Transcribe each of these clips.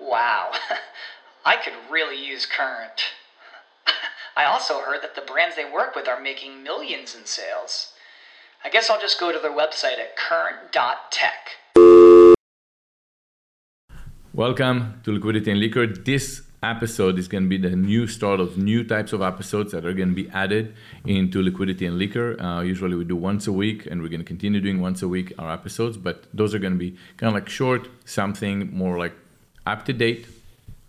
Wow, I could really use Current. I also heard that the brands they work with are making millions in sales. I guess I'll just go to their website at current.tech. Welcome to Liquidity and Liquor. This episode is going to be the new start of new types of episodes that are going to be added into Liquidity and Liquor. Uh, usually we do once a week, and we're going to continue doing once a week our episodes, but those are going to be kind of like short, something more like up to date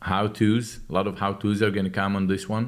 how to's. A lot of how to's are going to come on this one,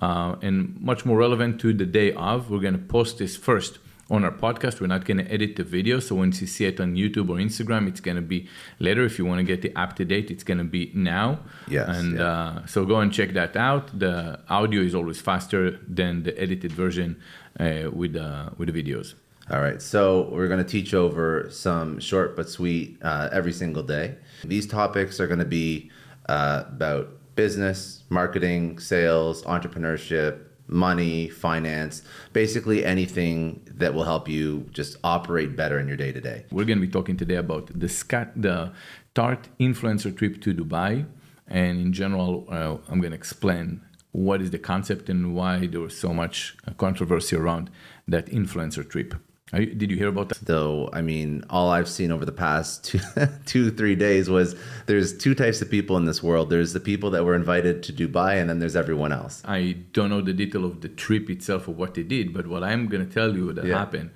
uh, and much more relevant to the day of. We're going to post this first on our podcast. We're not going to edit the video. So once you see it on YouTube or Instagram, it's going to be later. If you want to get the up to date, it's going to be now. Yes, And yeah. uh, so go and check that out. The audio is always faster than the edited version uh, with, uh, with the videos. All right, so we're going to teach over some short but sweet uh, every single day. These topics are going to be uh, about business, marketing, sales, entrepreneurship, money, finance, basically anything that will help you just operate better in your day to day. We're going to be talking today about the scat, the Tarte influencer trip to Dubai, and in general, uh, I'm going to explain what is the concept and why there was so much controversy around that influencer trip. You, did you hear about that? Though, I mean, all I've seen over the past two, two, three days was there's two types of people in this world. There's the people that were invited to Dubai, and then there's everyone else. I don't know the detail of the trip itself or what they did, but what I'm going to tell you that Yeah. happened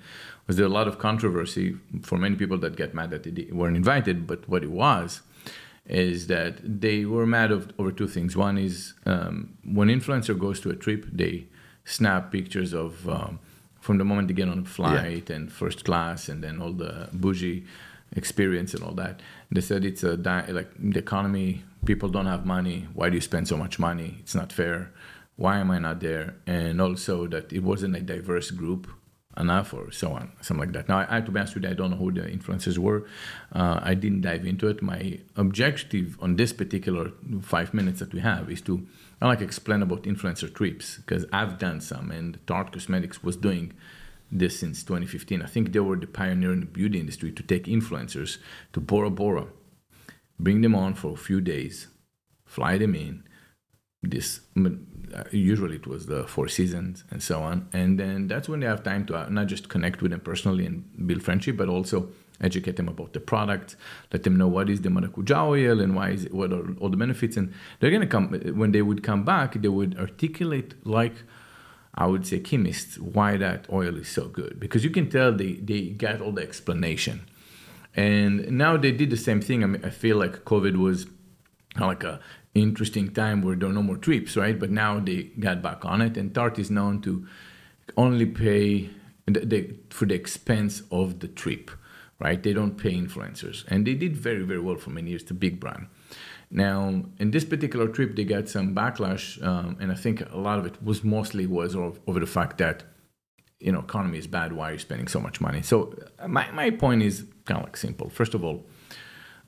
was there a lot of controversy for many people that get mad that they weren't invited. But what it was is that they were mad of, over two things. One is um, when influencer goes to a trip, they snap pictures of um, from the moment they get on a flight and first class, and then all the bougie experience and all that. They said it's a di- like the economy. People don't have money. Why do you spend so much money? It's not fair. Why am I not there? And also that it wasn't a diverse group enough or so on, something like that. Now, I, have to be honest with you, I don't know who the influencers were. Uh, I didn't dive into it. My objective on this particular five minutes that we have is to I like explain about influencer trips because I've done some, and Tarte Cosmetics was doing this since 2015. I think they were the pioneer in the beauty industry to take influencers to Bora Bora, bring them on for a few days, fly them in. This uh, usually it was the Four Seasons and so on, and then that's when they have time to uh, not just connect with them personally and build friendship, but also educate them about the product, let them know what is the maracuja oil and why is it, what are all the benefits, and they're gonna come when they would come back, they would articulate like I would say chemists why that oil is so good. Because you can tell they they got all the explanation, and now they did the same thing. I mean, I feel like COVID was like a interesting time where there are no more trips, right? But now they got back on it, and Tarte is known to only pay the, the, for the expense of the trip, right? They don't pay influencers, and they did very, very well for many years. The big brand. Now, in this particular trip, they got some backlash, um, and I think a lot of it was mostly was over, the fact that you know economy is bad. Why are you spending so much money? So my my point is kind of like simple. First of all,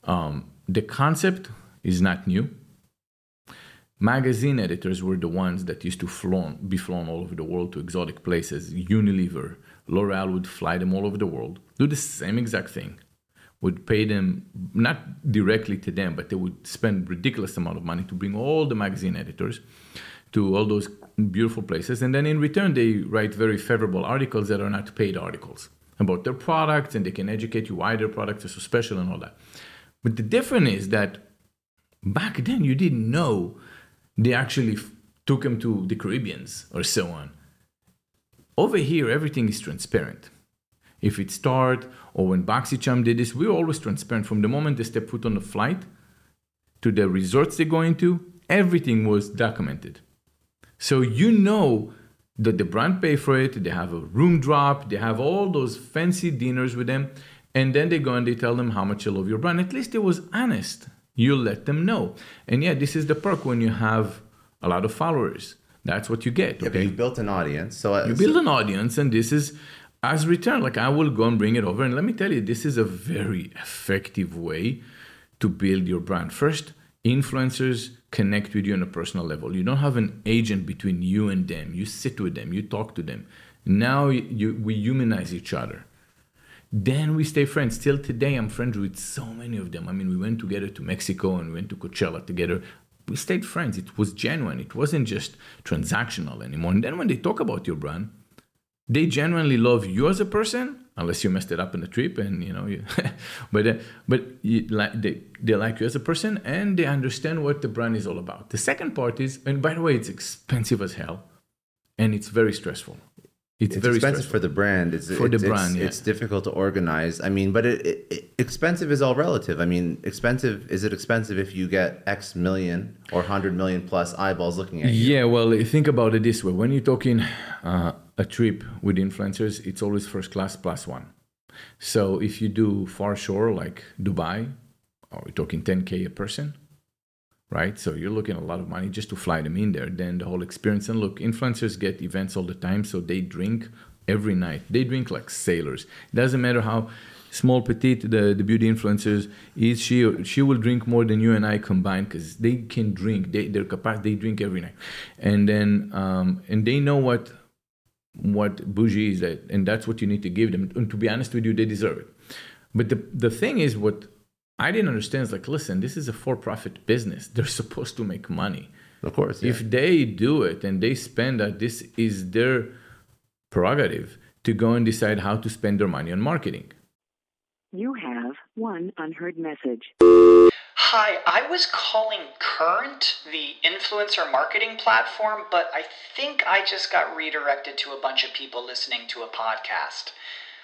um, the concept is not new. Magazine editors were the ones that used to flown, be flown all over the world to exotic places. Unilever, L'Oreal would fly them all over the world, do the same exact thing, would pay them not directly to them, but they would spend ridiculous amount of money to bring all the magazine editors to all those beautiful places, and then in return they write very favorable articles that are not paid articles about their products, and they can educate you why their products are so special and all that. But the difference is that back then you didn't know they actually f- took him to the Caribbeans or so on. Over here, everything is transparent. If it start or when BoxyCharm did this, we were always transparent from the moment they step foot on the flight to the resorts they go into. Everything was documented, so you know that the brand pay for it. They have a room drop. They have all those fancy dinners with them, and then they go and they tell them how much they love your brand. At least it was honest. You let them know. And yeah, this is the perk when you have a lot of followers. That's what you get. Yeah, okay. you've built an audience. So uh, you build an audience and this is as return like i will go and bring it over and let me tell you this is a very effective way to build your brand first influencers connect with you on a personal level you don't have an agent between you and them you sit with them you talk to them now you, we humanize each other then we stay friends. Till today i'm friends with so many of them. I mean we went together to mexico and we went to coachella together. We stayed friends. It was genuine. It wasn't just transactional anymore. And then when they talk about your brand they genuinely love you as a person unless you messed it up in the trip and you know you, but uh, but you, like they, they like you as a person and they understand what the brand is all about. The second part is and by the way it's expensive as hell and it's very stressful it's, it's very expensive stressful. for the brand. It's, For the brand, it's, yeah. it's difficult to organize. I mean, but it, it, it, expensive is all relative. I mean, expensive is it expensive if you get X million or hundred million plus eyeballs looking at you? Yeah, well, think about it this way: when you're talking uh, a trip with influencers, it's always first class plus one. So if you do far shore like Dubai, or we're talking 10k a person, right? So you're looking a lot of money just to fly them in there. Then the whole experience. And look, influencers get events all the time, so they drink every night. They drink like sailors. It doesn't matter how small petite the, the beauty influencers is she she will drink more than you and I combined because they can drink they their capacity they drink every night and then um, and they know what what bougie is that and that's what you need to give them and to be honest with you they deserve it but the the thing is what I didn't understand is like listen this is a for-profit business they're supposed to make money Of course. yeah. if they do it and they spend that this is their prerogative to go and decide how to spend their money on marketing You have one unheard message. Hi, I was calling Current, the influencer marketing platform, but I think I just got redirected to a bunch of people listening to a podcast.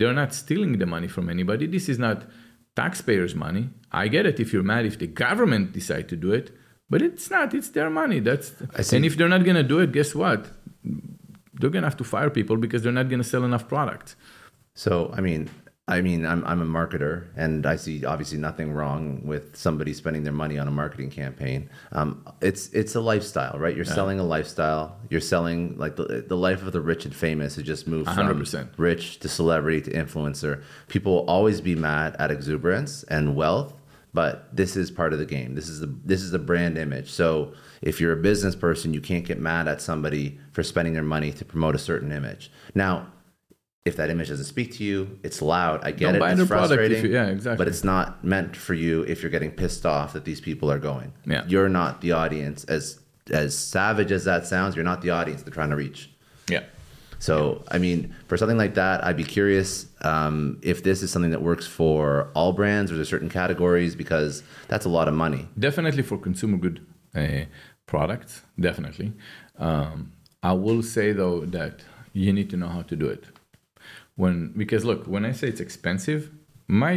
they're not stealing the money from anybody. This is not taxpayers money. I get it if you're mad if the government decide to do it but it's not it's their money. That's and if they're not going to do it guess what? They're going to have to fire people because they're not going to sell enough products. So I mean, I mean, I'm I'm a marketer, and I see obviously nothing wrong with somebody spending their money on a marketing campaign. Um, it's it's a lifestyle, right? You're selling a lifestyle. You're selling like the the life of the rich and famous has just moved from 100%. rich to celebrity to influencer. People will always be mad at exuberance and wealth, but this is part of the game. This is the this is the brand image. So if you're a business person, you can't get mad at somebody for spending their money to promote a certain image. Now, if that image doesn't speak to you, it's loud. I get Don't it. It's their product if frustrating. you- yeah, exactly. But it's not meant for you if you're getting pissed off that these people are going. Yeah. You're not the audience. As as savage as that sounds, you're not the audience they're trying to reach. yeah So, I mean, for something like that, I'd be curious um, if this is something that works for all brands or there's certain categories because that's a lot of money. definitely for consumer good uh, products definitely um, i will say though that you need to know how to do it when because look when i say it's expensive my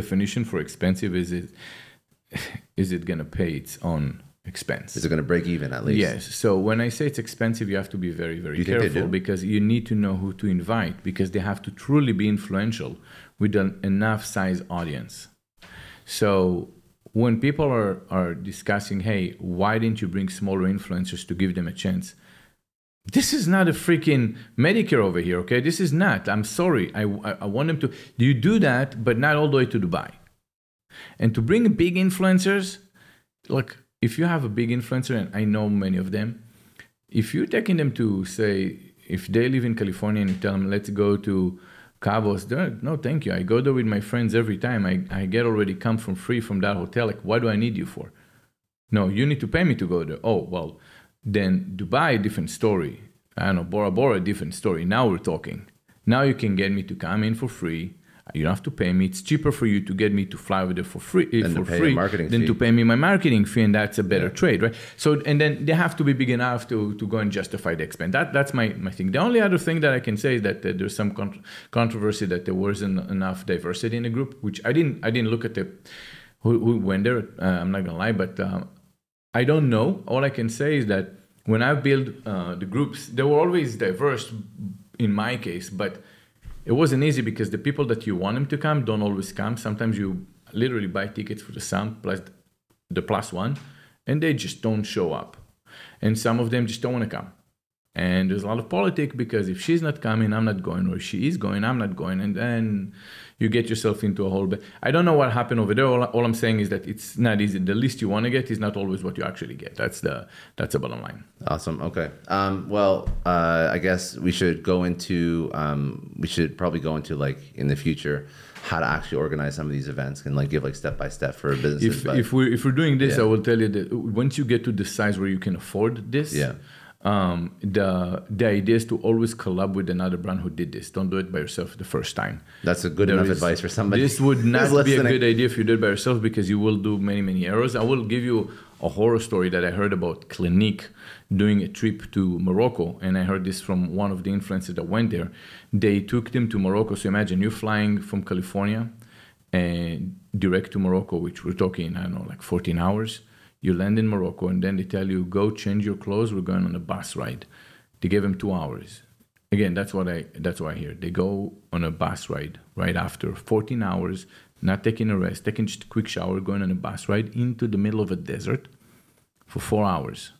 definition for expensive is it is it going to pay its own expense Is it going to break even at least? Yes. So when I say it's expensive, you have to be very, very You careful because you need to know who to invite because they have to truly be influential with an enough size audience. So when people are, are discussing, hey, why didn't you bring smaller influencers to give them a chance? This is not a freaking Medicare over here, okay? This is not. I'm sorry. I, I, I want them to. You do that, but not all the way to Dubai. And to bring big influencers, look, if you have a big influencer, and I know many of them, if you're taking them to say, if they live in California and you tell them, let's go to Cabos, no, thank you. I go there with my friends every time. I, I get already come from free from that hotel. Like, what do I need you for? No, you need to pay me to go there. Oh, well, then Dubai, a different story. I don't know, Bora Bora, a different story. Now we're talking. Now you can get me to come in for free. You don't have to pay me. It's cheaper for you to get me to fly over there for free Than for to pay a free marketing than fee. to pay me my marketing fee, and that's a better trade, right? So and then they have to be big enough to, to go and justify the expense. That that's my, my thing. The only other thing that I can say is that uh, there's some con- controversy that there wasn't enough diversity in the group, which I didn't I didn't look at the who, who went there. Uh, I'm not gonna lie, but um, I don't know. All I can say is that when I built uh, the groups, they were always diverse in my case, but it wasn't easy because the people that you want them to come don't always come. Sometimes you literally buy tickets for the sum plus the plus one, and they just don't show up. And some of them just don't want to come. And there's a lot of politics because if she's not coming, I'm not going, or she is going, I'm not going, and then you get yourself into a whole. But I don't know what happened over there. All, all I'm saying is that it's not easy. The list you want to get is not always what you actually get. That's the that's the bottom line. Awesome. Okay. Um, well, uh, I guess we should go into um, we should probably go into like in the future how to actually organize some of these events and like give like step by step for businesses. If but- if we if we're doing this, Yeah. I will tell you that once you get to the size where you can afford this, Yeah. Um, the the idea is to always collab with another brand who did this. Don't do it by yourself the first time. that's a good There enough is- advice for somebody. This would not be a good idea if you do it by yourself because you will do many, many errors. I will give you a horror story that I heard about Clinique doing a trip to Morocco, and I heard this from one of the influencers that went there. They took them to Morocco. So imagine you're flying from California and direct to Morocco, which we're talking, I don't know, like 14 hours. You land in Morocco, and then they tell you, go change your clothes. We're going on a bus ride. They gave them two hours again that's what i that's what i hear they go on a bus ride right after 14 hours not taking a rest taking just a quick shower going on a bus ride into the middle of a desert for four hours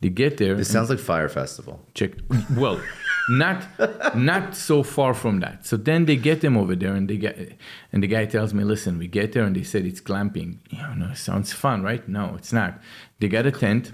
they get there It sounds like Fyre Festival. check well not not so far from that. So then they get them over there and they get and the guy tells me listen we get there and they said it's glamping. you know sounds fun right? No it's not. They got a tent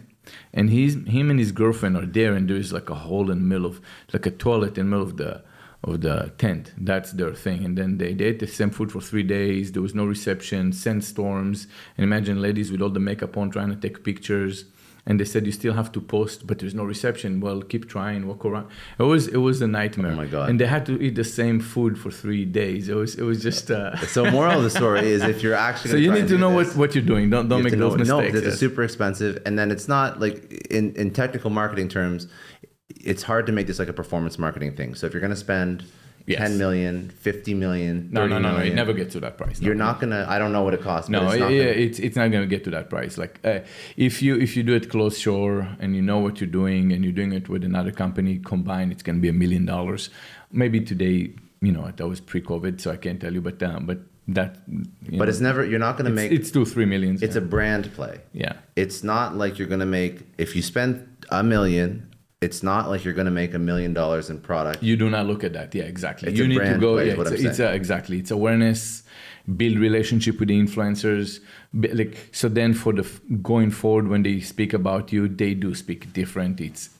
and he's him and his girlfriend are there and there's like a hole in the middle of like a toilet in the middle of the of the tent. That's their thing. And then they, they ate the same food for three days. There was no reception sandstorms. And imagine ladies with all the makeup on trying to take pictures and they said you still have to post but there's no reception. Well keep trying walk around. It was it was a nightmare. Oh my God. and they had to eat the same food for three days. It was it was just uh, So moral of the story is if you're actually so you need to know this, what, what you're doing. Don't don't make those know- mistakes. No, is super expensive, and then it's not like in in technical marketing terms, it's hard to make this like a performance marketing thing. So if you're going to spend Yes. 10 million, 50 million, no 30 no no no it never gets to that price no. You're not gonna. I don't know what it costs. No, it's yeah, not gonna- it's it's not gonna get to that price. Like uh, if you if you do it close shore and you know what you're doing and you're doing it with another company combined, it's gonna be a million dollars. Maybe today, you know, that was pre-COVID, so I can't tell you, but um, but that. but know, it's never. You're not gonna make. it's two three millions. it's yeah. a brand play. yeah. It's not like you're gonna make. If you spend a million, it's not like you're gonna make a million dollars in product. You do not look at that. Yeah, exactly. It's you need to go. play Yeah, it's, it's a, exactly. It's awareness, build relationship with the influencers. Like so, then for the going forward, when they speak about you, they do speak different. It's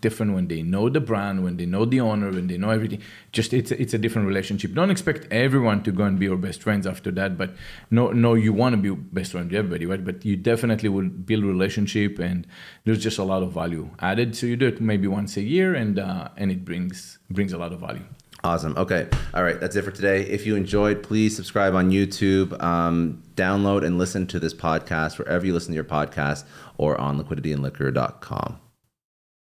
different when they know the brand, when they know the owner, when they know everything. Just it's it's a different relationship. Don't expect everyone to go and be your best friends after that. But no, no, you want to be best friends with everybody, right? But you definitely will build relationship, and there's just a lot of value added. So you do it maybe once a year, and uh, and it brings brings a lot of value. Awesome. Okay. All right. That's it for today. If you enjoyed, please subscribe on YouTube. Um, download and listen to this podcast wherever you listen to your podcast or on liquidityandliquor.com.